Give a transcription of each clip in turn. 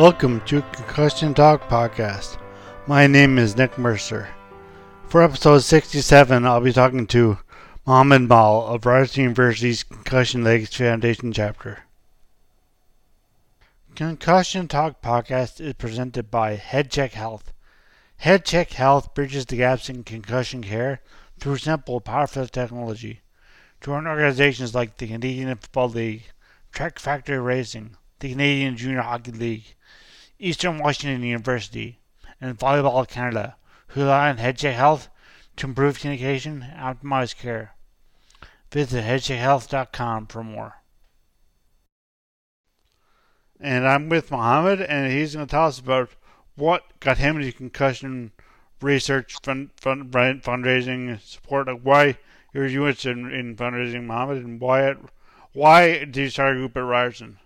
Welcome to Concussion Talk Podcast. My name is Nick Mercer. For episode 67, I'll be talking to Mohammed Mal of Ryerson University's Concussion Legacy Foundation chapter. Concussion Talk Podcast is presented by HeadCheck Health. HeadCheck Health bridges the gaps in concussion care through simple, powerful technology. Join organizations like the Canadian Football League, Trek Factory Racing, the Canadian Junior Hockey League, Eastern Washington University, and Volleyball Canada, who rely on HeadCheck Health to improve communication and optimize care. Visit headcheckhealth.com for more. And I'm with Mohammed, and he's going to tell us about what got him into concussion research, fund, fund, fundraising, support, like why you're interested in, in fundraising, Mohammed, and why it, why did you start a group at Ryerson?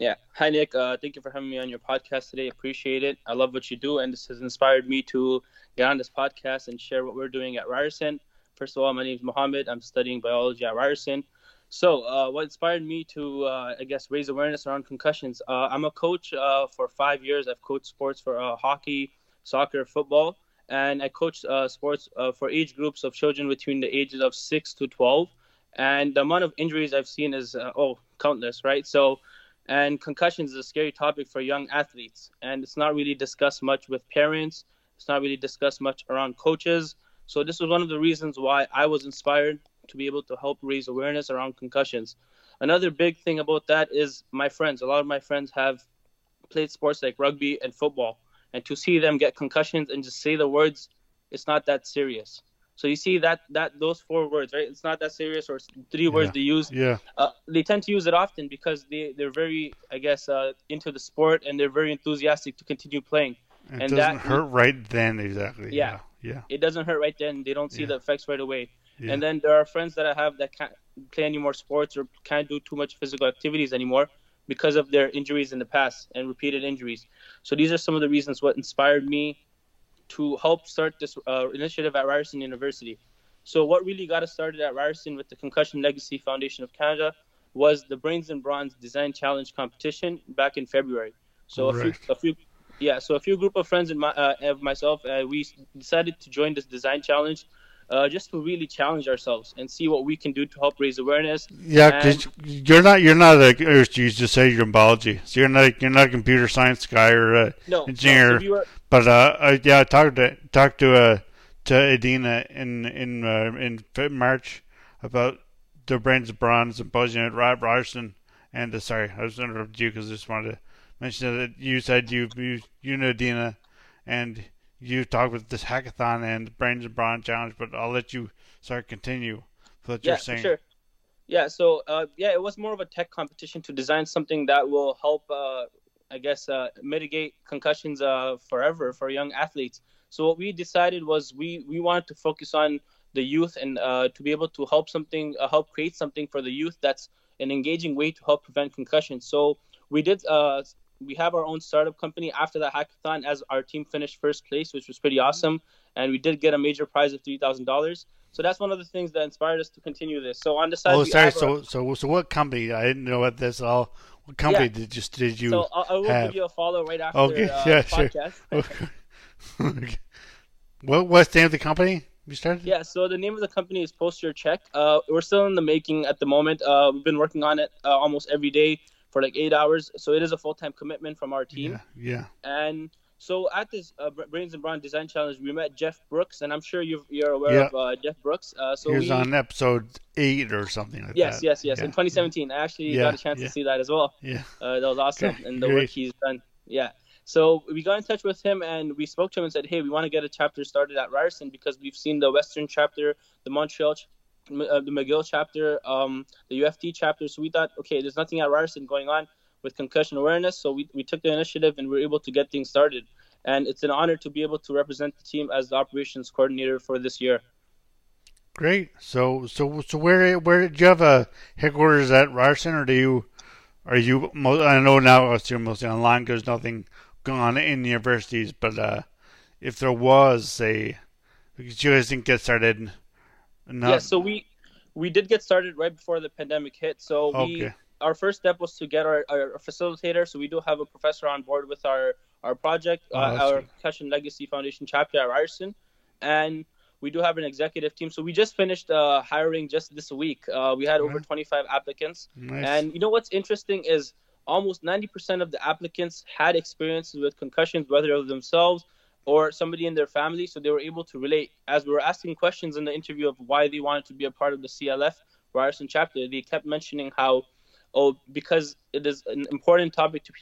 Yeah. Hi, Nick. Uh, thank you for having me on your podcast today. Appreciate it. I love what you do, and this has inspired me to get on this podcast and share what we're doing at Ryerson. First of all, my name is Mohammed. I'm studying biology at Ryerson. So, uh, what inspired me to, uh, I guess, raise awareness around concussions? Uh, I'm a coach uh, for five years. I've coached sports for uh, hockey, soccer, football, and I coach sports for age groups of children between the ages of 6 to 12. And the amount of injuries I've seen is, oh, countless, right? So, and concussions is a scary topic for young athletes, and it's not really discussed much with parents. It's not really discussed much around coaches. So this was one of the reasons why I was inspired to be able to help raise awareness around concussions. Another big thing about that is my friends. A lot of my friends have played sports like rugby and football, and to see them get concussions and just say the words, it's not that serious. So you see that that those four words, right? It's not that serious, or three Yeah. words they use. Yeah. Uh, they tend to use it often because they they're very, I guess, uh, into the sport and they're very enthusiastic to continue playing. It And doesn't that- hurt right then, exactly. Yeah. Yeah. It doesn't hurt right then. They don't see Yeah. the effects right away. Yeah. And then there are friends that I have that can't play any more sports or can't do too much physical activities anymore because of their injuries in the past and repeated injuries. So these are some of the reasons what inspired me to help start this uh, initiative at Ryerson University. So what really got us started at Ryerson with the Concussion Legacy Foundation of Canada was the Brains and Brawn Design Challenge competition back in February. So a few, a few, yeah. So a few group of friends and my, uh, of myself, uh, we decided to join this design challenge, uh, just to really challenge ourselves and see what we can do to help raise awareness. Yeah, because you're not you're not a you just say you're in biology, so you're not you're not a computer science guy or a No, no, engineer. you but uh, I, yeah, I talked to talked to uh to Adina in in uh, in March about the Brains of Brawn symposium at Ry- Ryerson, and uh, sorry, I was interrupted you because I just wanted to mention that you said you you you know Adina, and you talked with this hackathon and of Brawn challenge, but I'll let you start continue what yeah, you're saying. sure. Yeah, so uh, yeah, it was more of a tech competition to design something that will help, uh, I guess, uh, mitigate concussions uh, forever for young athletes. So what we decided was we we wanted to focus on the youth and uh, to be able to help something, uh, help create something for the youth that's an engaging way to help prevent concussions. So we did. Uh, we have our own startup company after that hackathon as our team finished first place, which was pretty awesome. And we did get a major prize of three thousand dollars. so that's one of the things that inspired us to continue this. So on the side, Oh, sorry. So, our- so, so, what company? I didn't know what this all. What company Yeah. did just did you so I, I will have? give you a follow right after Okay, uh, yeah, the sure. podcast. Okay. What what's the name of the company you started? Yeah, so the name of the company is Post Your Check. Uh, we're still in the making at the moment. Uh, we've been working on it uh, almost every day for like eight hours. So it is a full time commitment from our team. Yeah. yeah. And so at this uh, Brains and Brawn Design Challenge, we met Jeff Brooks, and I'm sure you've, you're aware Yeah. of uh, Jeff Brooks. Uh, so he was we, on episode eight or something like yes, that. yes, yes. Yeah. In 2017, I actually got a chance to see that as well. Yeah. Uh, that was awesome, and the work he's done. Yeah. So we got in touch with him and we spoke to him and said, "Hey, we want to get a chapter started at Ryerson because we've seen the Western chapter, the Montreal, uh, the McGill chapter, um, the U of T chapter. So we thought, okay, there's nothing at Ryerson going on with concussion awareness. So we, we took the initiative and we were able to get things started. And it's an honor to be able to represent the team as the operations coordinator for this year. Great. So so so where where do you have a headquarters at Ryerson, or do you are you? I know now you're mostly online because nothing going on in universities, but uh, if there was say, because you guys didn't get started. Not, yeah, so we we did get started right before the pandemic hit. So we Okay. our first step was to get our, our facilitator. So we do have a professor on board with our our project, Oh, uh, our. Concussion Legacy Foundation chapter at Ryerson, and we do have an executive team. So we just finished uh, hiring just this week. Uh, we had over Mhm. 25 applicants, nice. and you know what's interesting is almost 90% of the applicants had experiences with concussions, whether of themselves or somebody in their family, so they were able to relate. As we were asking questions in the interview of why they wanted to be a part of the CLF Ryerson chapter, they kept mentioning how, oh, because it is an important topic to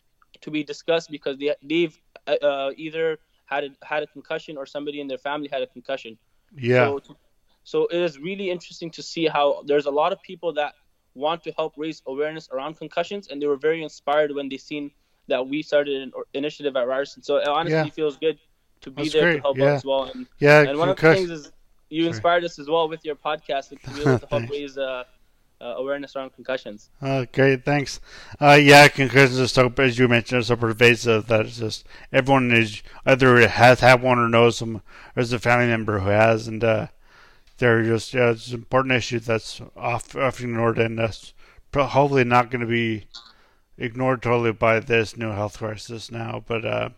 to be discussed because they they've uh, uh, either had a, had a concussion or somebody in their family had a concussion. yeah. So, so it is really interesting to see how there's a lot of people that want to help raise awareness around concussions, and they were very inspired when they seen that we started an initiative at Ryerson. So it honestly Yeah. feels good to be That's there great, to help yeah. out as well. And, yeah. and one of the things is you Sorry. inspired us as well with your podcast to be able to help raise uh, uh, awareness around concussions. Uh, great, thanks. Uh, yeah, concussions are so, as you mentioned, are so pervasive that it's just everyone is either has had one or knows some, or has a family member who has, and uh, they're just yeah, it's an important issue that's often ignored, and that's hopefully not going to be ignored totally by this new health crisis now. But uh,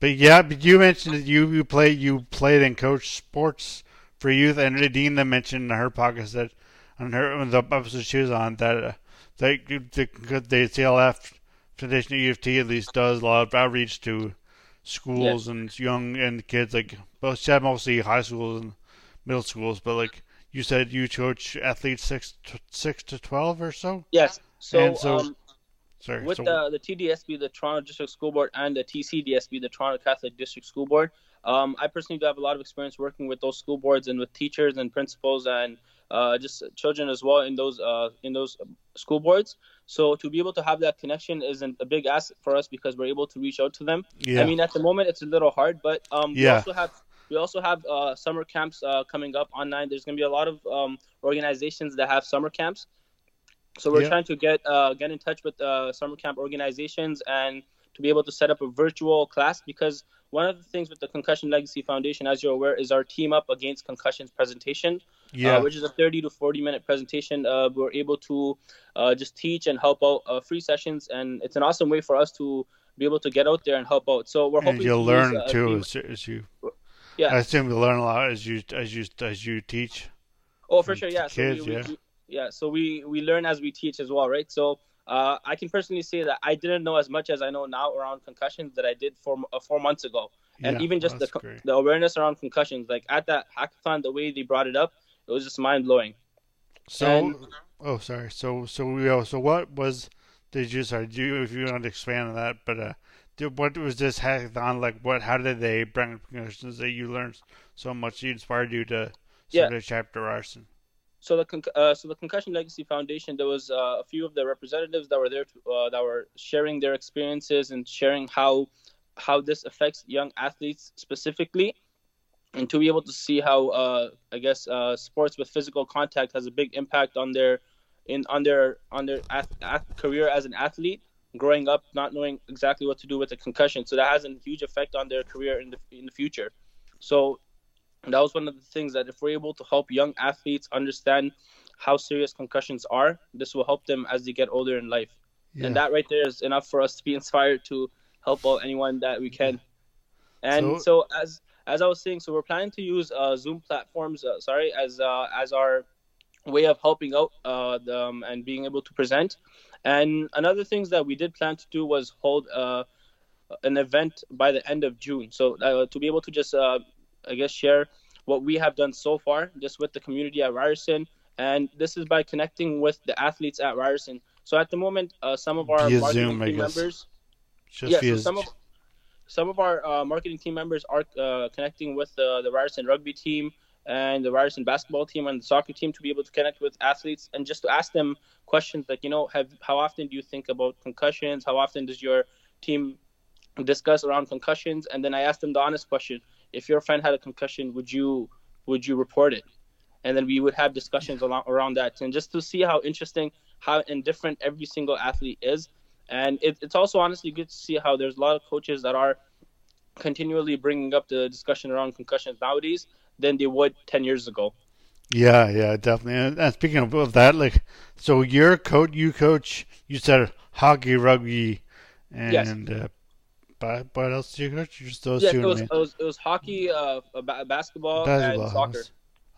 but yeah, but you mentioned that you you play you played and coached sports for youth, and Adina mentioned in her podcast that on her on the episode she was on that uh, that the the CLF Foundation at U of T at least does a lot of outreach to schools and young and kids like well she had mostly high schools and middle schools, but like you said you coach athletes six to, six to twelve or so. Yes. So, so- um, Sorry, with so, the the TDSB, the Toronto District School Board, and the TCDSB, the Toronto Catholic District School Board. Um, I personally do have a lot of experience working with those school boards and with teachers and principals and uh, just children as well in those uh, in those school boards. So to be able to have that connection is an, a big asset for us because we're able to reach out to them. yeah, I mean, at the moment it's a little hard, but um, we also have we also have uh, summer camps uh, coming up online. There's going to be a lot of um, organizations that have summer camps. So we're Yeah. trying to get uh, get in touch with uh, summer camp organizations and to be able to set up a virtual class because one of the things with the Concussion Legacy Foundation, as you're aware, is our team up against concussions presentation, yeah, uh, which is a 30 to 40 minute presentation. Uh, we're able to uh, just teach and help out uh, free sessions, and it's an awesome way for us to be able to get out there and help out. So we're hoping and you'll to use, learn uh, too as, as you. Yeah. I assume you learn a lot as you as you as you teach. Oh, for sure, yeah. Kids, we, we, yeah. we- yeah, so we we learn as we teach as well, right? So uh, I can personally say that I didn't know as much as I know now around concussions that I did four uh, four months ago, and Yeah, even just the great. the awareness around concussions, like at that hackathon, the way they brought it up, it was just mind blowing. So, And- oh, sorry. So, so we. Oh, so what was? Did you? Sorry, do you, if you want to expand on that, but uh, did, what was this hackathon like? What? How did they bring up concussions that you learned so much? You inspired you to Yeah. start a chapter arson. So the con- uh, so the Concussion Legacy Foundation, there was uh, a few of the representatives that were there to, uh, that were sharing their experiences and sharing how how this affects young athletes specifically, and to be able to see how uh, I guess uh, sports with physical contact has a big impact on their in on their on their ath- ath- career as an athlete. Growing up, not knowing exactly what to do with a concussion, so that has a huge effect on their career in the in the future. So that was one of the things that if we're able to help young athletes understand how serious concussions are, this will help them as they get older in life. Yeah. And that right there is enough for us to be inspired to help out anyone that we can. And so, so as as I was saying, so we're planning to use uh, Zoom platforms, uh, sorry, as uh, as our way of helping out uh, the, um, and being able to present. And another things that we did plan to do was hold uh, an event by the end of June. So uh, to be able to just, I guess, share what we have done so far, just with the community at Ryerson, and this is by connecting with the athletes at Ryerson. So at the moment, some of our via marketing Zoom, team members, just yeah, so some of some of our uh, marketing team members are uh, connecting with uh, the Ryerson rugby team and the Ryerson basketball team and the soccer team to be able to connect with athletes and just to ask them questions like, you know, have how often do you think about concussions? How often does your team discuss around concussions? And then I ask them the honest question: If your friend had a concussion, would you would you report it? And then we would have discussions around, around that, and just to see how interesting, how indifferent every single athlete is and it, it's also honestly good to see how there's a lot of coaches that are continually bringing up the discussion around concussions nowadays than they would 10 years ago. Yeah, yeah, definitely. And, and speaking of, of, that, like, so your coach, you coach, you said hockey, rugby, and yes. uh, but what else do you coach? Just those yeah, two. It was, it was, it was hockey, uh, basketball, basketball, and soccer.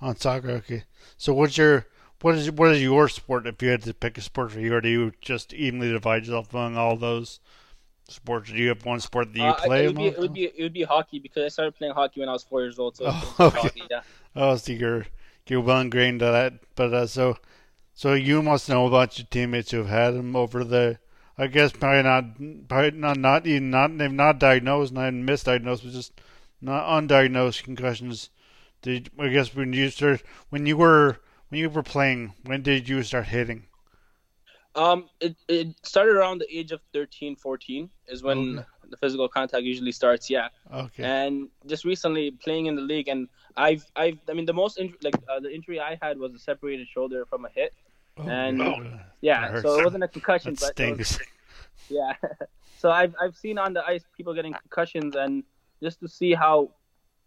On soccer, okay. So what's your what is what is your sport? If you had to pick a sport for you, or do you just evenly divide yourself among all those sports? Do you have one sport that you uh, play? It would, be, it would, be, it would be hockey because I started playing hockey when I was four years old. So oh, okay. Hockey, yeah. Oh, so you're you're well ingrained to that. But uh, so so you must know about your teammates who've had them over the. I guess probably not, probably not, not even not they've not diagnosed, not misdiagnosed, but just not undiagnosed concussions. Did I guess when you start when you were when you were playing, when did you start hitting? Um, it, it started around the age of 13, 14 is when okay. the physical contact usually starts. Yeah. Okay. And just recently playing in the league, and I've, I've, I mean, the most like uh, the injury I had was a separated shoulder from a hit, oh, and yeah, so it wasn't a concussion, that but was, yeah. so I've, I've seen on the ice people getting concussions, and just to see how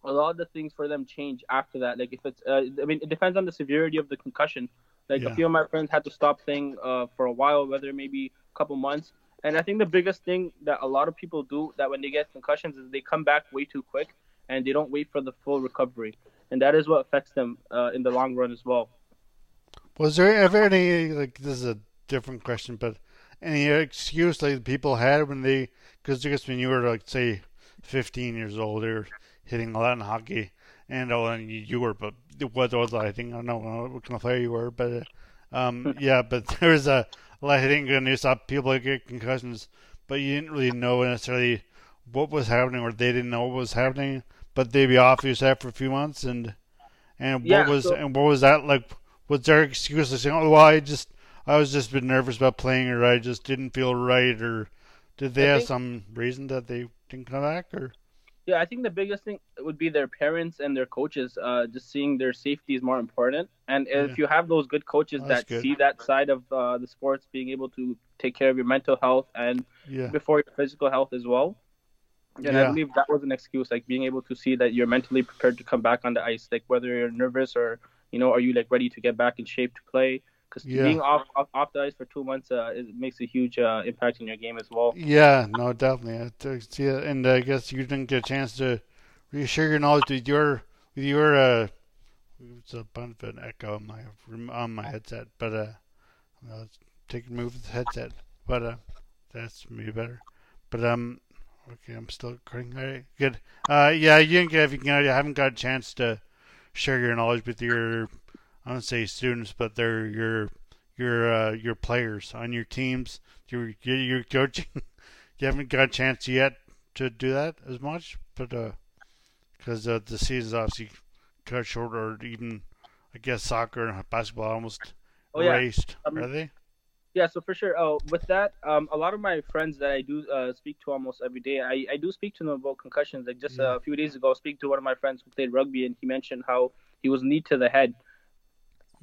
a lot of the things for them change after that. Like if it's, uh, I mean, it depends on the severity of the concussion. Like yeah. a few of my friends had to stop playing uh, for a while, whether maybe a couple months. And I think the biggest thing that a lot of people do that when they get concussions is they come back way too quick and they don't wait for the full recovery, and that is what affects them uh, in the long run as well. Was there ever any like this is a different question, but any excuse like people had when they because I guess when you were like say 15 years old or hitting a lot in hockey, and oh, and you were, but what was I think I don't know what kind of player you were, but um, yeah, but there was a, a lot of hitting, and you saw people get concussions, but you didn't really know necessarily what was happening, or they didn't know what was happening, but they'd be off your set for a few months, and and yeah, what was so, and what was that like? Was their excuse to saying, "Oh, well, I just I was just a bit nervous about playing, or I just didn't feel right," or did they I have think, some reason that they didn't come back, or? Yeah, I think the biggest thing would be their parents and their coaches. Uh, just seeing their safety is more important. And if yeah. you have those good coaches oh, that good. see that side of uh, the sports, being able to take care of your mental health and yeah. before your physical health as well. And yeah. I believe that was an excuse, like being able to see that you're mentally prepared to come back on the ice, like whether you're nervous or you know, are you like ready to get back in shape to play? because yeah. being off, off, off the ice for two months uh, it makes a huge uh, impact in your game as well. Yeah, no, definitely. I see and I guess you didn't get a chance to reassure your knowledge with your with your. Uh, it's a bunch of an echo on my on my headset, but uh, I'll take a move with the headset, but uh, that's me better. But um, okay, I'm still recording. All right, good. Uh, yeah, you didn't get if you, can, you haven't got a chance to share your knowledge with your I don't say students, but they're your your uh, your players on your teams. You're you're coaching. you haven't got a chance yet to do that as much, but because uh, uh, the season's obviously cut short, or even I guess soccer and basketball almost oh, yeah. erased. Um, are they? Yeah, so for sure. Oh, with that, um, a lot of my friends that I do uh, speak to almost every day, I, I do speak to them about concussions. Like just yeah. a few days ago, I speak to one of my friends who played rugby, and he mentioned how he was knee to the head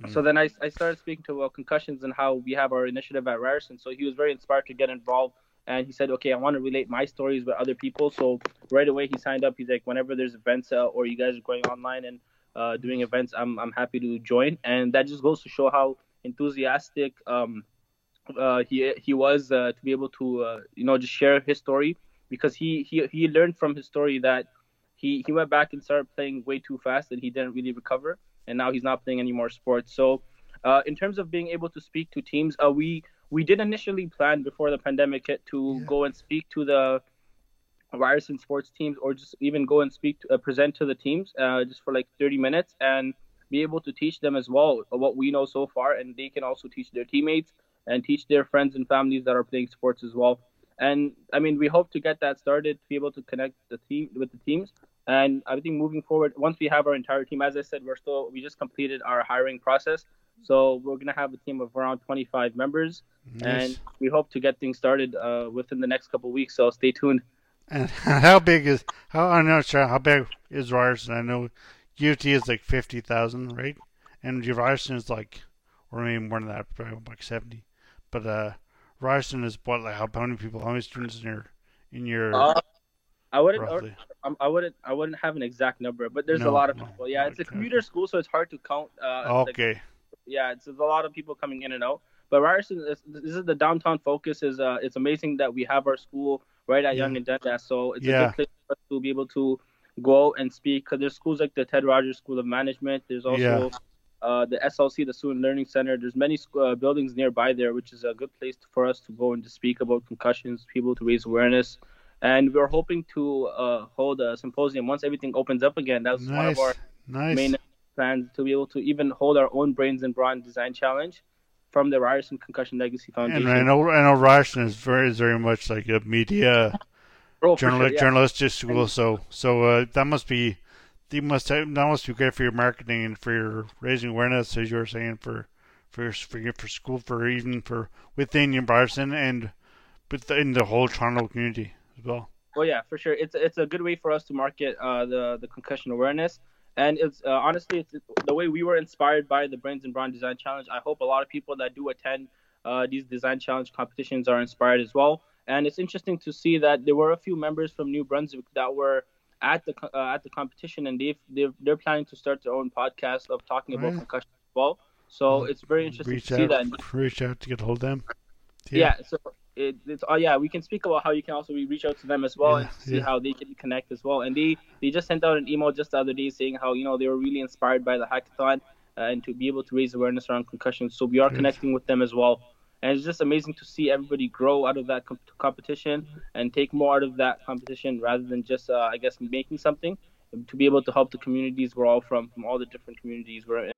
so mm. then I, I started speaking to about concussions and how we have our initiative at Ryerson. So he was very inspired to get involved and he said, okay, I want to relate my stories with other people. So right away he signed up. He's like, whenever there's events uh, or you guys are going online and uh, doing events, I'm I'm happy to join. And that just goes to show how enthusiastic um, uh, he he was uh, to be able to uh, you know just share his story because he he he learned from his story that he he went back and started playing way too fast and he didn't really recover and now he's not playing any more sports. So uh, in terms of being able to speak to teams, uh, we we did initially plan before the pandemic hit to yeah. go and speak to the virus Ryerson sports teams or just even go and speak to, uh, present to the teams uh, just for like 30 minutes and be able to teach them as well what we know so far and they can also teach their teammates and teach their friends and families that are playing sports as well and i mean we hope to get that started to be able to connect the team with the teams and i think moving forward once we have our entire team as i said we're still we just completed our hiring process so we're going to have a team of around 25 members, nice. and we hope to get things started uh, within the next couple of weeks. So stay tuned. And how big is how I'm not sure how big is Ryerson? I know UT is like 50,000, right? And Ryerson is like, or maybe more than that, probably like 70. But uh, Ryerson is what like how many people? How many students in your in your? Uh, I wouldn't. Um, I wouldn't. I wouldn't have an exact number, but there's no, a lot of people. Yeah, it's a commuter school, so it's hard to count. Uh, okay yeah, it's, a lot of people coming in and out. But Ryerson, this, this is the downtown focus. is uh, It's amazing that we have our school right at yeah. Yonge and Dundas, so it's yeah. a good place for us to be able to go and speak. Because there's schools like the Ted Rogers School of Management. There's also yeah. Uh, the SLC, the Student Learning Center. There's many uh, buildings nearby there, which is a good place for us to go and to speak about concussions, people to raise awareness. And we're hoping to uh, hold a symposium once everything opens up again. That's nice. one of our nice. main plans to be able to even hold our own Brains and Brawn Design Challenge from the Ryerson Concussion Legacy Foundation. And I know, I know Ryerson is very, is very much like a media oh, journal, sure, yeah. journalistic school. So, so uh, that must be, you must that must be great for your marketing and for your raising awareness, as you were saying, for for for, for school, for even for within your Ryerson and within the whole Toronto community as well. Well, yeah, for sure. It's it's a good way for us to market uh, the the concussion awareness and it's uh, honestly it's the way we were inspired by the Brains and Brawn Design Challenge. I hope a lot of people that do attend uh, these design challenge competitions are inspired as well. And it's interesting to see that there were a few members from New Brunswick that were at the uh, at the competition, and they've, they're they're planning to start their own podcast of talking about concussion as well. So it's very interesting to see that. Reach out to get a hold of them. Yeah. yeah so it, it's oh yeah we can speak about how you can also reach out to them as well yeah, and see yeah. how they can connect as well and they they just sent out an email just the other day saying how you know they were really inspired by the hackathon uh, and to be able to raise awareness around concussions so we are connecting with them as well and it's just amazing to see everybody grow out of that comp- competition and take more out of that competition rather than just uh, i guess making something to be able to help the communities we're all from from all the different communities we're in.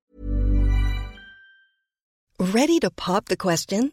Ready to pop the question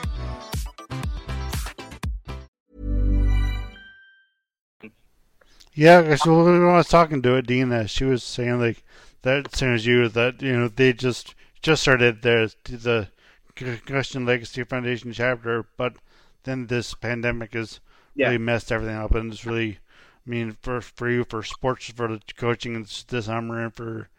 Yeah, so when I was talking to Adina, she was saying like that same as you that you know they just just started their the Concussion Legacy Foundation chapter, but then this pandemic has Yeah. really messed everything up, and it's really, I mean, for for you for sports, for the coaching this summer, and for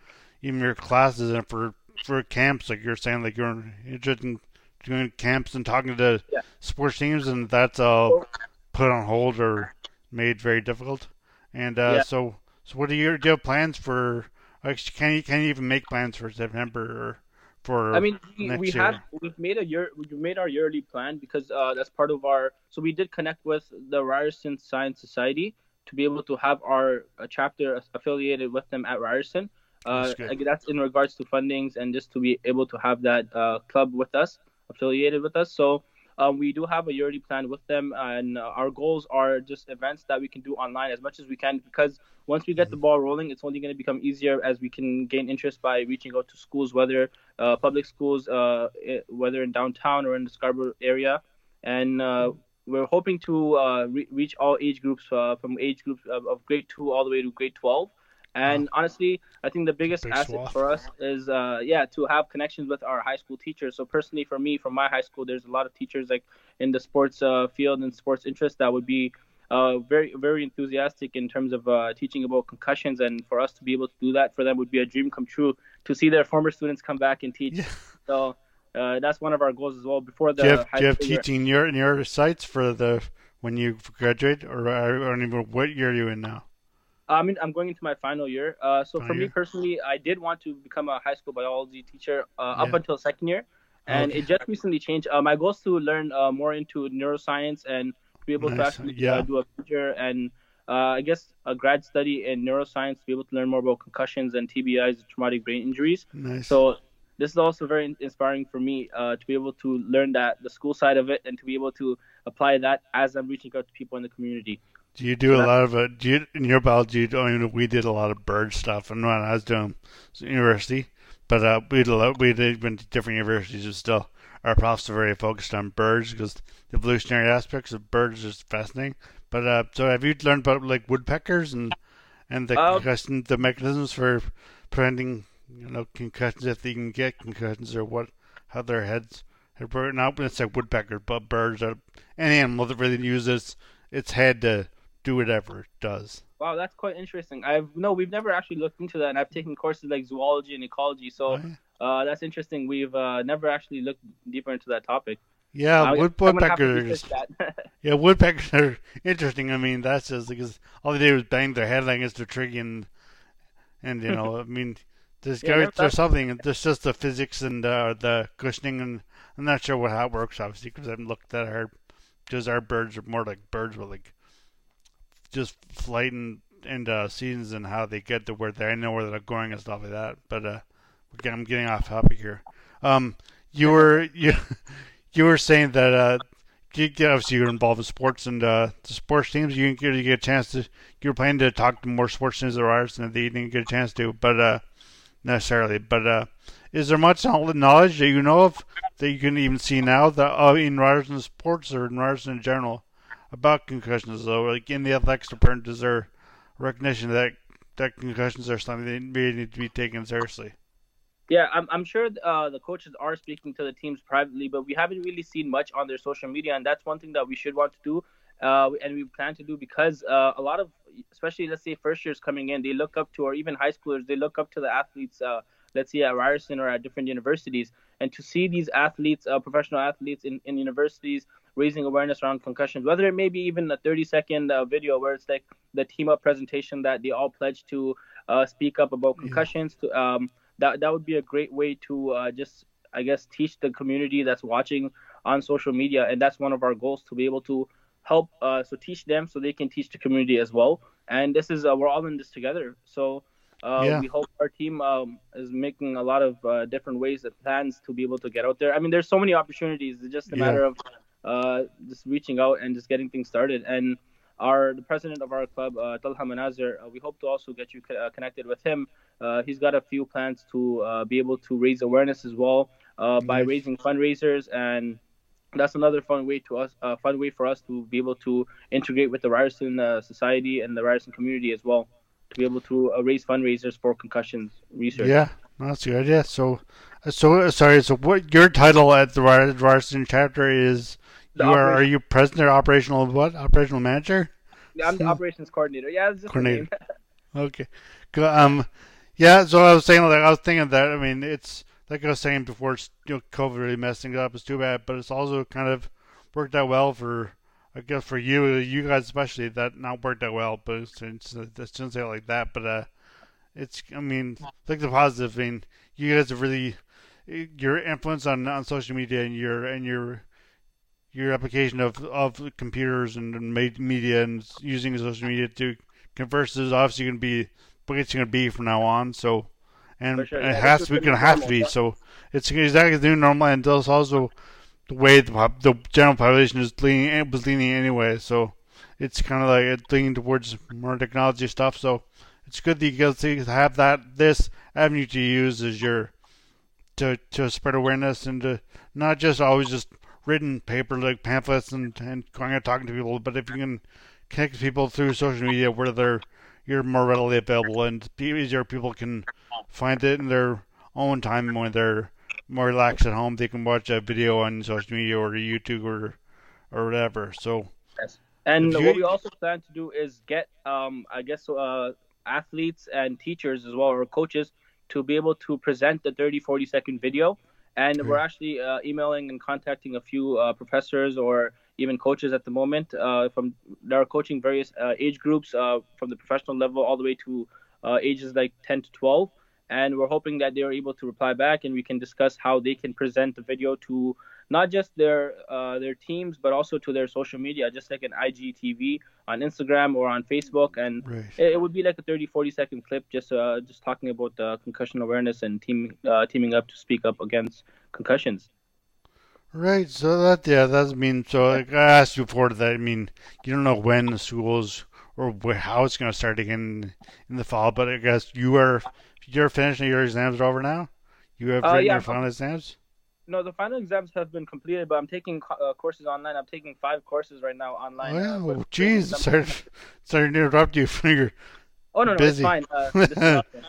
even your classes, and for for camps, like you're saying, like you're interested in doing camps and talking to Yeah. sports teams, and that's all put on hold or made very difficult. And uh, Yeah. so, so what do you do? You have plans for? Actually, can you can you even make plans for September or for? I mean, we, we had we've made a year we made our yearly plan because uh, that's part of our. So we did connect with the Ryerson Science Society to be able to have our chapter affiliated with them at Ryerson. Uh, That's that's in regards to fundings and just to be able to have that uh, club with us, affiliated with us. So um, we do have a yearly plan with them, and uh, our goals are just events that we can do online as much as we can because once we get the ball rolling, it's only going to become easier as we can gain interest by reaching out to schools, whether uh, public schools, uh, whether in downtown or in the Scarborough area, and uh, we're hoping to uh, re- reach all age groups uh, from age groups of, of grade two all the way to grade 12. And honestly, I think the biggest Big asset swath. for us is, uh, yeah, to have connections with our high school teachers. So personally, for me, from my high school, there's a lot of teachers like in the sports uh, field and sports interest that would be uh, very, very enthusiastic in terms of uh, teaching about concussions. And for us to be able to do that for them would be a dream come true to see their former students come back and teach. So uh, that's one of our goals as well. Before the do you have, high do you have teaching in your in your sites for the when you graduate, or I don't even what year are you in now? I mean, I'm going into my final year. Uh, so for me year? personally, I did want to become a high school biology teacher uh, up until second year, and Okay. it just recently changed. Uh, my goal is to learn uh, more into neuroscience and to be able to actually Yeah. uh, do a major and uh, I guess a grad study in neuroscience to be able to learn more about concussions and TBIs, traumatic brain injuries. Nice. So this is also very inspiring for me uh, to be able to learn that the school side of it and to be able to apply that as I'm reaching out to people in the community. Do you do a lot of uh, do you, in your biology? I mean, we did a lot of bird stuff, and when I was doing university, but uh, we did a lot, we did went to different universities, and still our profs are very focused on birds because the evolutionary aspects of birds is fascinating. But uh, so have you learned about like woodpeckers and and the Uh, concussion, the mechanisms for preventing you know concussions if they can get concussions or what how their heads are broken out? It's like woodpeckers, but birds are any animal that really uses its head to do whatever it does. Wow, that's quite interesting. I've no, we've never actually looked into that, and I've taken courses like zoology and ecology. So uh, that's interesting. We've uh, never actually looked deeper into that topic. Yeah, I- wood, I'm gonna have to woodpeckers are research just that. yeah, woodpeckers are interesting. I mean, that's just because all they do is bang their head against the tree and and you know, I mean, there's Yeah, got- never there's thought- something. There's just the physics and uh, the cushioning, and I'm not sure what how it works obviously because I haven't looked at our because our birds are more like birds with like just flight and and uh, seasons and how they get to where they I know where they're going and stuff like that. But uh, again, I'm getting off topic here. Um, you were you you were saying that uh, you, obviously you're involved in sports and uh, the sports teams. You get, you get a chance to. You were planning to talk to more sports teams at Ryerson that you didn't get a chance to, but uh, necessarily. But uh, is there much knowledge that you know of that you can even see now that uh, in Ryerson sports or in Ryerson in general about concussions? Though, like in the athletics department, is there recognition that that concussions are something that really need to be taken seriously? Yeah, I'm, I'm sure uh, the coaches are speaking to the teams privately, but we haven't really seen much on their social media, and that's one thing that we should want to do, uh, and we plan to do because uh, a lot of, especially let's say first years coming in, they look up to, or even high schoolers, they look up to the athletes, uh, let's say at Ryerson or at different universities, and to see these athletes, uh, professional athletes in, in universities raising awareness around concussions, whether it may be even a 30 second uh, video where it's like the team up presentation that they all pledge to uh, speak up about concussions, to um, that that would be a great way to uh, just I guess teach the community that's watching on social media, and that's one of our goals to be able to help uh, so teach them so they can teach the community as well. And this is uh, we're all in this together. So Uh, Yeah. We hope our team um, is making a lot of uh, different ways and plans to be able to get out there. I mean, there's so many opportunities. It's just a Yeah. matter of uh, just reaching out and just getting things started. And our the president of our club, uh, Talha Manazir, uh, we hope to also get you co- uh, connected with him. Uh, he's got a few plans to uh, be able to raise awareness as well uh, by Nice. raising fundraisers and that's another fun way to us, uh, fun way for us to be able to integrate with the Ryerson uh, society and the Ryerson community as well, to be able to uh, raise fundraisers for concussions research. Yeah, that's a good idea. So, so sorry. So, what your title at the Ryerson chapter is? The you are are you president or operational what? Operational manager? Yeah, I'm the operations coordinator. Yeah, it's just Coordinator. Okay. Um, yeah. So I was saying, like, I was thinking that. I mean, it's like I was saying before. It's, you know, COVID really messed things up. It's too bad, but it's also kind of worked out well for, I guess, for you, you guys especially. That not worked out well, but it's, I shouldn't say it like that. But uh, it's. I mean, look the positive. I mean, you guys have really your influence on on social media and your and your your application of of computers and, media and using social media to converse is obviously going to be what it's going to be from now on. So, and sure, it has to be going to have to be. So it's exactly the new normal, and it's also the way the pop, the general population is leaning was leaning anyway. So it's kind of like it's leaning towards more technology stuff. So it's good that you guys have that this avenue to use as your to to spread awareness and to not just always just written paper like pamphlets and and going out talking to people, but if you can connect people through social media where they're you're more readily available and easier people can find it in their own time when they're more relaxed at home. They can watch a video on social media or YouTube or or whatever. So yes. And you- what we also plan to do is get, um, I guess, uh, athletes and teachers as well, or coaches, to be able to present the 30, 40 second video. And we're actually uh, emailing and contacting a few uh, professors or even coaches at the moment uh, from that are coaching various uh, age groups uh, from the professional level all the way to uh, ages like 10 to 12. And we're hoping that they are able to reply back and we can discuss how they can present the video to not just their uh, their teams but also to their social media just like an IGTV on Instagram or on Facebook and Right. it, it would be like a 30 40 second clip just uh, just talking about uh, concussion awareness and team uh, teaming up to speak up against concussions Right, so that yeah, that mean so like I asked you before that I mean you don't know when the schools or how it's going to start again in the fall, but I guess you are you're finishing your exams are over now. You have Uh, written yeah, your final exams. No the final exams have been completed but I'm taking uh, courses online I'm taking five courses right now online Oh, uh, yeah, well, jeez, sorry, sorry to interrupt you your oh no no busy. it's fine uh, this is awesome.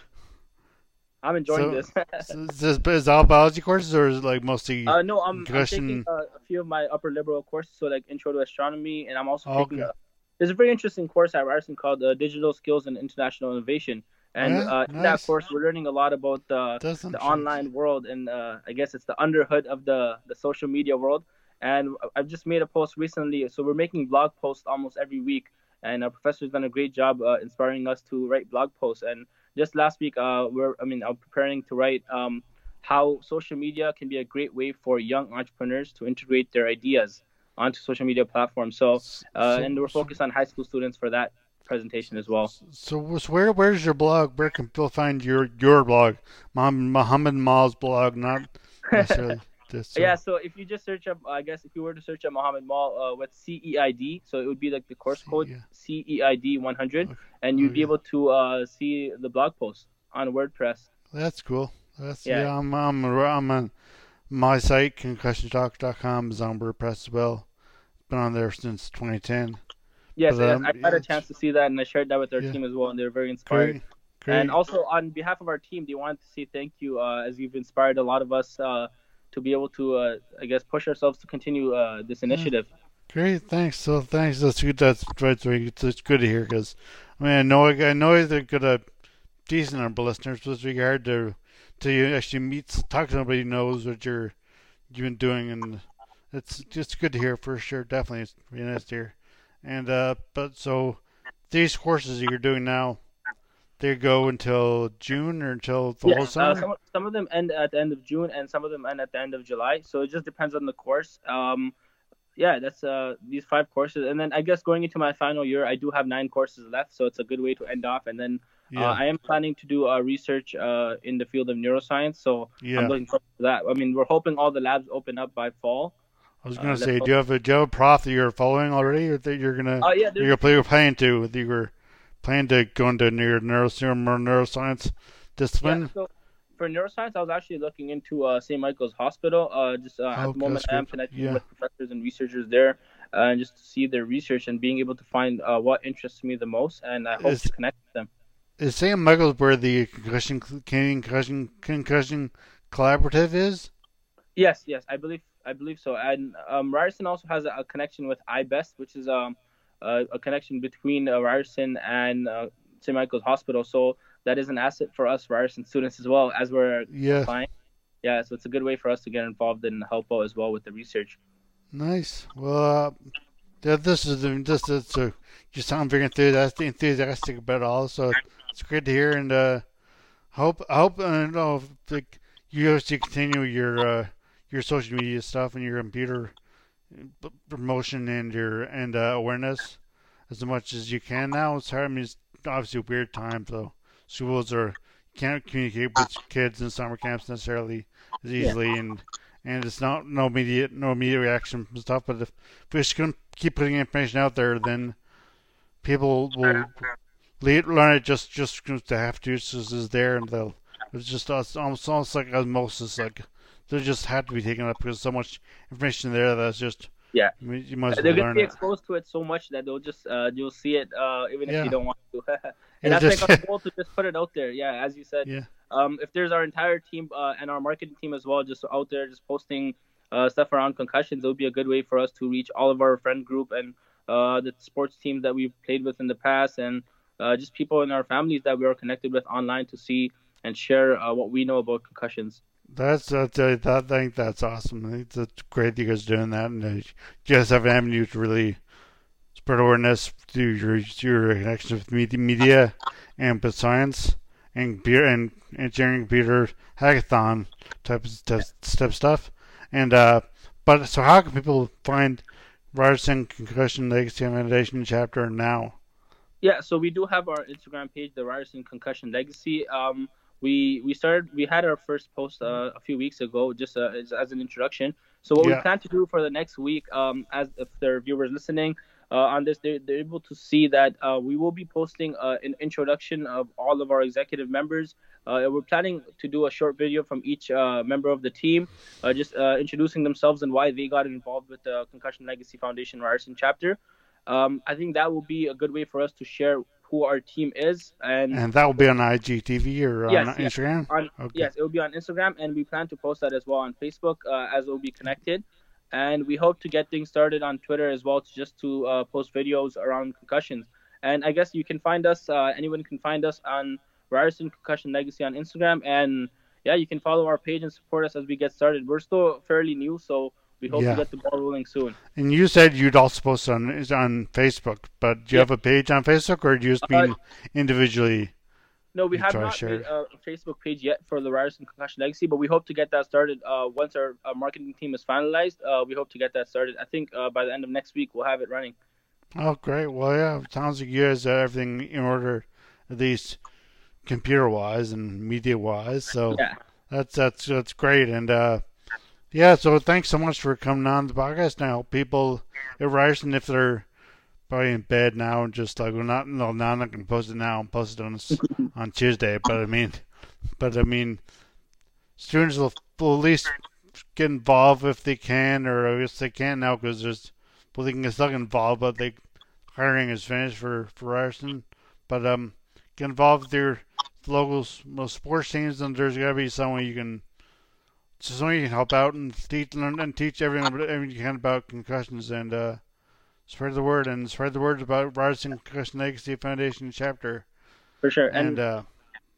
I'm enjoying So- this so is this is all biology courses or is it like mostly? Uh, no, I'm, I'm taking uh, a few of my upper liberal courses, so like Intro to Astronomy, and I'm also Oh, taking. okay. A, there's a very interesting course at Ryerson called uh, Digital Skills and International Innovation, and Yeah, uh, in that course we're learning a lot about the fun. online world, and uh, I guess it's the underhood of the the social media world. And I've just made a post recently, so we're making blog posts almost every week, and our professor's done a great job uh, inspiring us to write blog posts. And just last week, uh, we're I mean I'm preparing to write um, how social media can be a great way for young entrepreneurs to integrate their ideas onto social media platforms. So, uh, So- and we're focused on high school students for that presentation as well. So, so where where's your blog? Where can people find your your blog? Mohammed Muhammad Mal's blog, not necessarily this. uh, Yeah, so if you just search up, I guess if you were to search up Muhammad Mall uh, with CEID, so it would be like the course code CEID 100, and you'd be able to uh, see the blog post on WordPress. That's cool. That's yeah. Yeah. I'm I'm I'm on my site concussiontalk.com is on WordPress as well. It's been on there since 2010. Yes, yes, um, I had a chance to see that, and I shared that with our Yeah. team as well, and they're very inspired. Great, great. And also on behalf of our team, they wanted to say thank you, uh, as you've inspired a lot of us uh, to be able to, uh, I guess, push ourselves to continue uh, this initiative. Great, thanks. So thanks. That's good. That's right. It's, good to hear because I mean I know I know they've got a decent number of listeners, really hard to to you actually meet talk to somebody who knows what you're you've been doing, and it's just good to hear for sure. Definitely, it's really nice to hear. And uh, but so these courses that you're doing now, they go until June or until the Yeah, whole uh, summer. some, some of them end at the end of June, and some of them end at the end of July. So it just depends on the course. Um, yeah, that's uh, these five courses, and then I guess going into my final year, I do have nine courses left, so it's a good way to end off, and then Yeah. Uh, I am planning to do uh, research uh, in the field of neuroscience, so Yeah. I'm looking forward to that. I mean, we're hoping all the labs open up by fall. I was Uh, gonna let's say, do you have a do you have a prof that you're following already, or that you're gonna Uh, yeah, you're, planning to you were planning to go into neuro neuro neuroscience discipline? Yeah, so for neuroscience, I was actually looking into uh, St. Michael's Hospital. Uh, just uh, at Oh, the moment, I am connecting Yeah. with professors and researchers there, uh, and just to see their research and being able to find uh, what interests me the most, and I hope Is- to connect with them. Is St. Michael's where the concussion Canadian concussion concussion collaborative is? Yes, yes, I believe I believe so. And um, Ryerson also has a, a connection with iBEST, which is um a, a connection between uh, Ryerson and uh, St. Michael's Hospital. So that is an asset for us Ryerson students as well as we're Yeah. applying. Yeah, so it's a good way for us to get involved and help out as well with the research. Nice. Well, uh, this is this is uh, you sound very enthusiastic, enthusiastic about it all. So it's good to hear, and uh, hope I hope uh, know like you obviously continue your uh, your social media stuff and your computer promotion and your and uh, awareness as much as you can now. It's hard. I mean, it's obviously a weird time, so schools are can't communicate with kids in summer camps necessarily as easily, and and it's not no immediate no immediate reaction and stuff. But if, if we just keep putting information out there, then people will le- learn it just just they have to. It's just is there, and they'll. It's just it's almost almost like osmosis. Like they just had to be taken up because so much information there that's just Yeah. you, may- you might as They're well gonna be it. exposed to it so much that they'll just uh, you'll see it uh, even if Yeah. you don't want to. And that's just- like our goal to just put it out there. Yeah, as you said. Yeah. Um, if there's our entire team uh, and our marketing team as well, just out there just posting uh, stuff around concussions, it would be a good way for us to reach all of our friend group and uh, the sports teams that we've played with in the past, and uh, just people in our families that we are connected with online to see and share uh, what we know about concussions. That's that's I think that's awesome. I think that's great that you guys doing that, and you guys have an avenue to really spread awareness through your your connections with media, and with science and computer and engineering computer hackathon type of type, type stuff. And uh, but so how can people find Ryerson Concussion Legacy Foundation chapter now? Yeah, so we do have our Instagram page, the Ryerson Concussion Legacy. Um, we we started we had our first post uh, a few weeks ago, just uh, as, as an introduction. So what Yeah. we plan to do for the next week, um, as if there are viewers listening uh, on this, they're, they're able to see that uh, we will be posting uh, an introduction of all of our executive members. Uh, we're planning to do a short video from each uh, member of the team, uh, just uh, introducing themselves and why they got involved with the Concussion Legacy Foundation Ryerson chapter. Um, I think that will be a good way for us to share who our team is and, And that will be on IGTV or on Yes, yes. Instagram. on Okay. yes, it will be on Instagram, and we plan to post that as well on Facebook uh, as it will be connected. And we hope to get things started on Twitter as well, to just to uh, post videos around concussions. And I guess you can find us. Uh, anyone can find us on Ryerson Concussion Legacy on Instagram, and yeah, you can follow our page and support us as we get started. We're still fairly new, so we hope Yeah. to get the ball rolling soon. And you said you'd also post on on Facebook, but do you Yeah. have a page on Facebook, or do you just Uh, mean individually? No, we have not made a Facebook page yet for the Ryerson Concussion Legacy, but we hope to get that started uh, once our, our marketing team is finalized. Uh, we hope to get that started. I think uh, by the end of next week we'll have it running. Oh, great. Well, yeah, it sounds like you guys have everything in order, at least computer wise and media wise. So Yeah. that's that's that's great. And uh, yeah, so thanks so much for coming on the podcast. Now, people Ryerson, if they're probably in bed now and just like we're not no, now I'm not gonna post it now. I'll post it on on Tuesday. But I mean, but I mean, students will, at least get involved if they can, or I guess they can't now because there's well they can get get involved, but they hiring is finished for for Ryerson. But um, get involved with your local sports teams, and there's gotta be someone you can. So you can help out and teach learn and teach everyone everything you can about concussions and uh, spread the word and spread the word about Ryerson Concussion Legacy Foundation chapter. For sure. And, And, uh,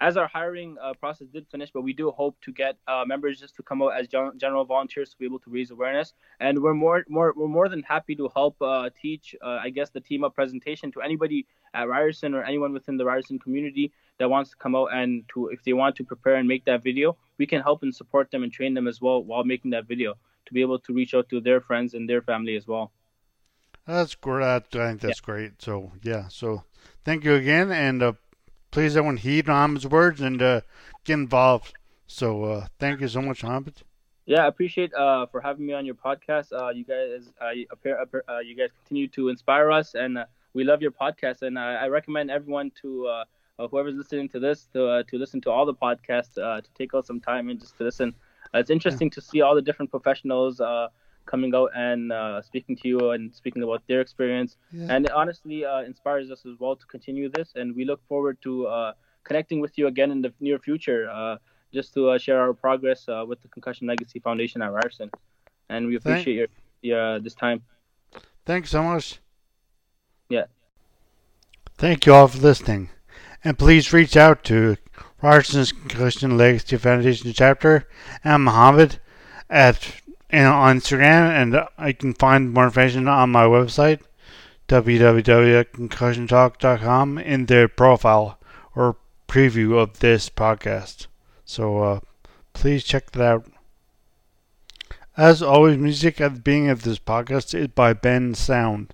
as our hiring uh, process did finish, but we do hope to get uh, members just to come out as gen- general volunteers to be able to raise awareness. And we're more, more, we're more than happy to help uh, teach, uh, I guess, the team up presentation to anybody at Ryerson or anyone within the Ryerson community that wants to come out and to, if they want to prepare and make that video, we can help and support them and train them as well while making that video to be able to reach out to their friends and their family as well. That's great. I think that's great. So yeah. So thank you again, and uh, please everyone heed Ahmed's words and uh, get involved. So uh, thank you so much, Ahmed. Yeah, I appreciate uh, for having me on your podcast. Uh, you guys, uh, appear, uh, you guys continue to inspire us, and uh, we love your podcast. And I, recommend everyone to uh, uh, whoever's listening to this to uh, to listen to all the podcasts, uh, to take out some time and just to listen. Uh, it's interesting to see all the different professionals uh, coming out and uh, speaking to you and speaking about their experience. Yeah. And it honestly uh, inspires us as well to continue this. And we look forward to uh, connecting with you again in the near future, uh, just to uh, share our progress uh, with the Concussion Legacy Foundation at Ryerson. And we Thank- appreciate your, your uh, this time. Thanks so much. Yeah. Thank you all for listening. And please reach out to Ryerson's Concussion Legacy Foundation chapter and Mohammed at and on Instagram, and I can find more information on my website www.concussiontalk.com in their profile or preview of this podcast. So uh, please check that out. As always, music at the beginning of this podcast is by Ben Sound